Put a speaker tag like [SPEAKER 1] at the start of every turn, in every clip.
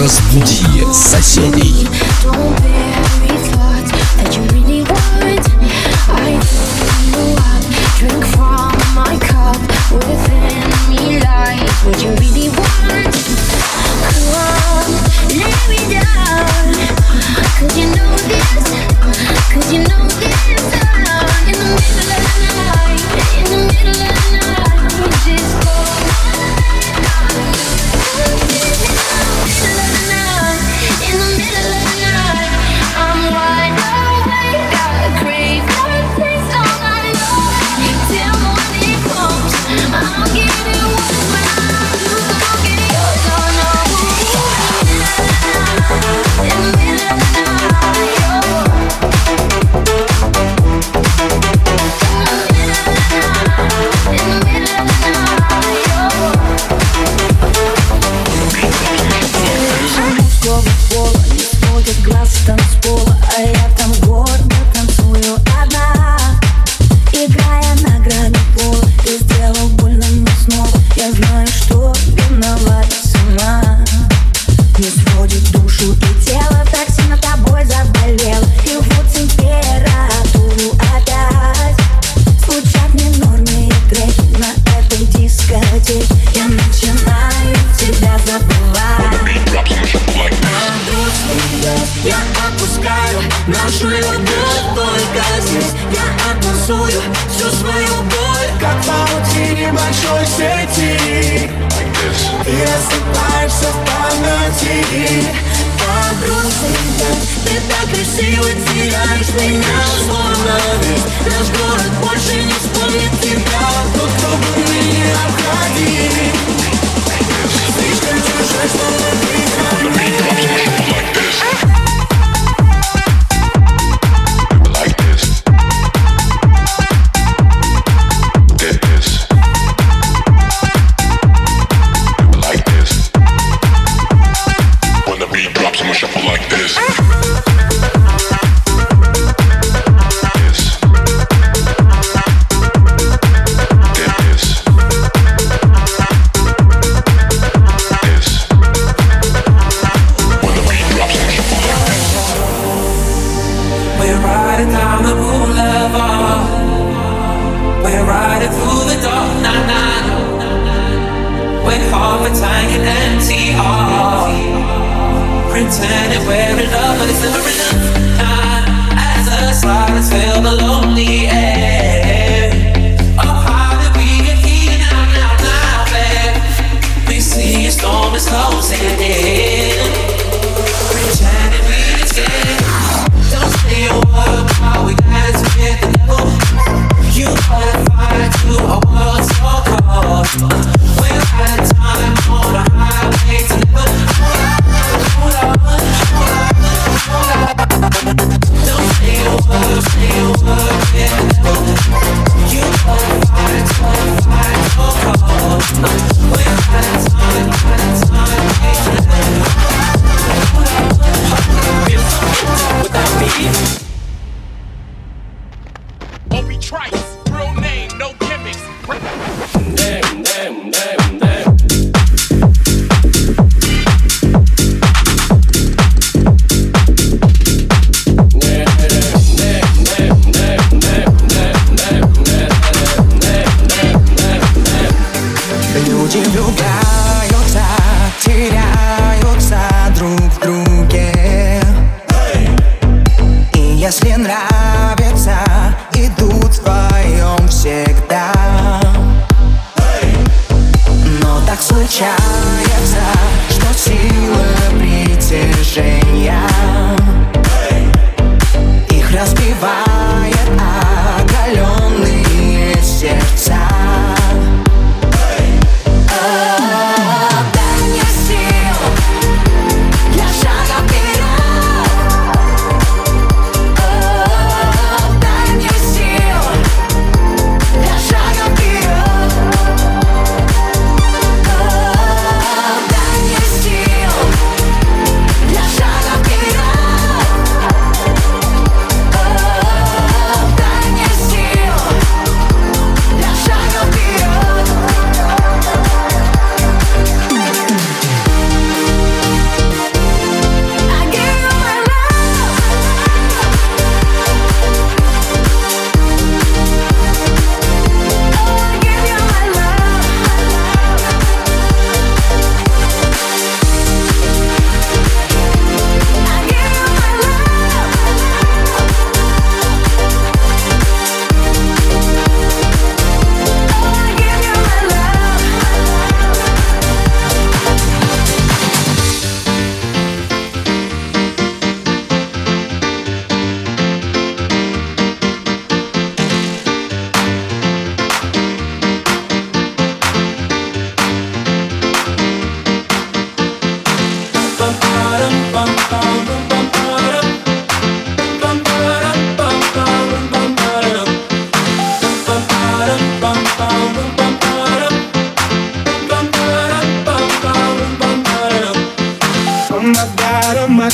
[SPEAKER 1] Разбуди соседей.
[SPEAKER 2] Дискотеке Я начинаю тебя забывать.
[SPEAKER 3] Я отпускаю нашу любовь только здесь. Я отмусую всю свою боль Как паутине большой сети. Ты рассыпаешься в
[SPEAKER 2] Так грустно,
[SPEAKER 3] Ты так красиво теряешь меня Словно весь наш город больше не вспомнит тебя Но кто бы мы не обходили Слишком чужой, словно ты
[SPEAKER 4] Like
[SPEAKER 3] With half a tank and empty heart. Pretending we're in love, but it's never enough. Nah, As the silence fill the lonely air. Oh, how did we get here now, now, now, babe? We see a storm is closing in. Pretending we just get don't say a word while we dance with the devil. You fire to a world so cold. We're out don't say a word.
[SPEAKER 5] Если нравится, идут вдвоем всегда. Но так случается, что сила притяжения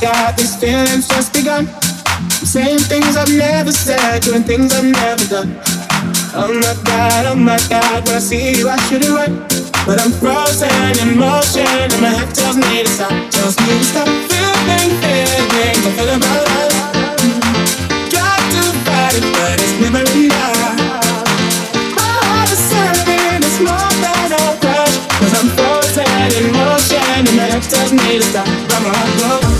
[SPEAKER 6] Yeah, these feeling's just begun. I'm saying things I've never said, doing things I've never done. Oh my god, oh my god, when I see you, I should have run. But I'm frozen in motion, and my head tells me to stop. Tells me to stop feeling feelings I feel about us. Try to fight it, but it's never enough. My heart is serving, it's more than a crush. I'm frozen in motion, and my head tells me to stop. But my heart goes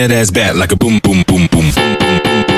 [SPEAKER 7] that
[SPEAKER 8] ass like a boom, boom, boom, boom, boom, boom, boom.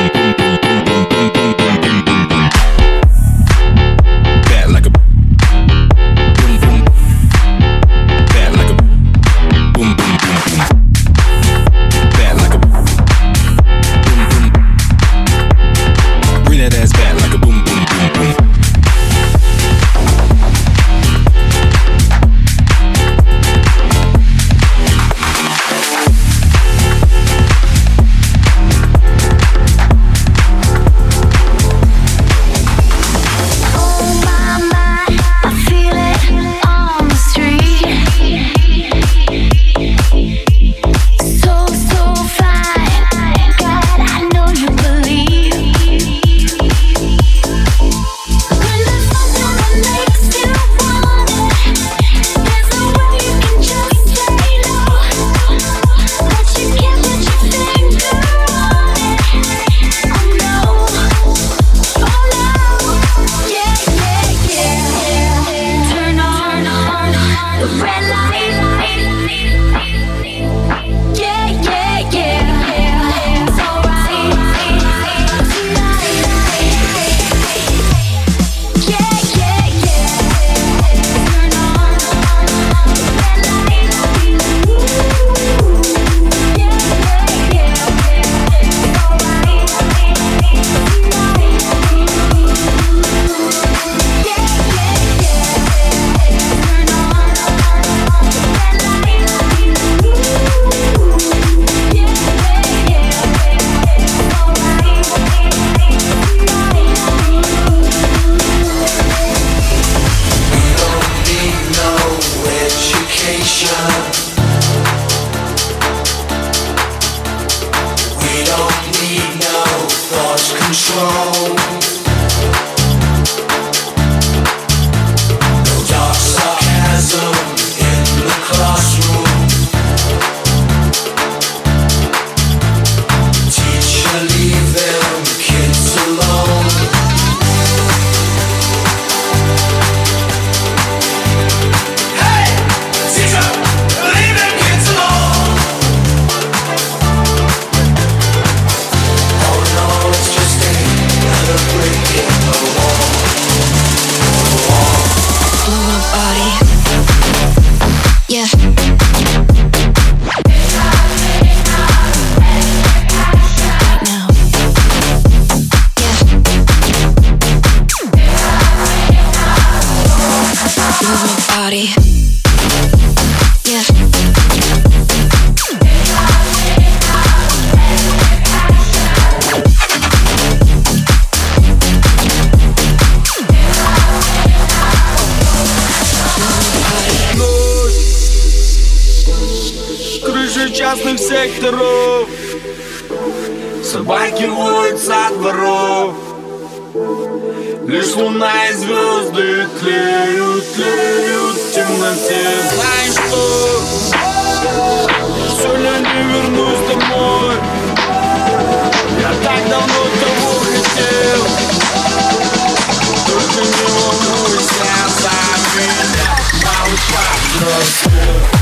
[SPEAKER 8] Nation
[SPEAKER 9] частных секторов. Собаки воют со дворов. Лишь луна и звезды тлеют, тлеют в темноте. Знаешь что? Сегодня не вернусь домой. Я так давно того хотел. Только не волнуйся за меня Малыша взрослел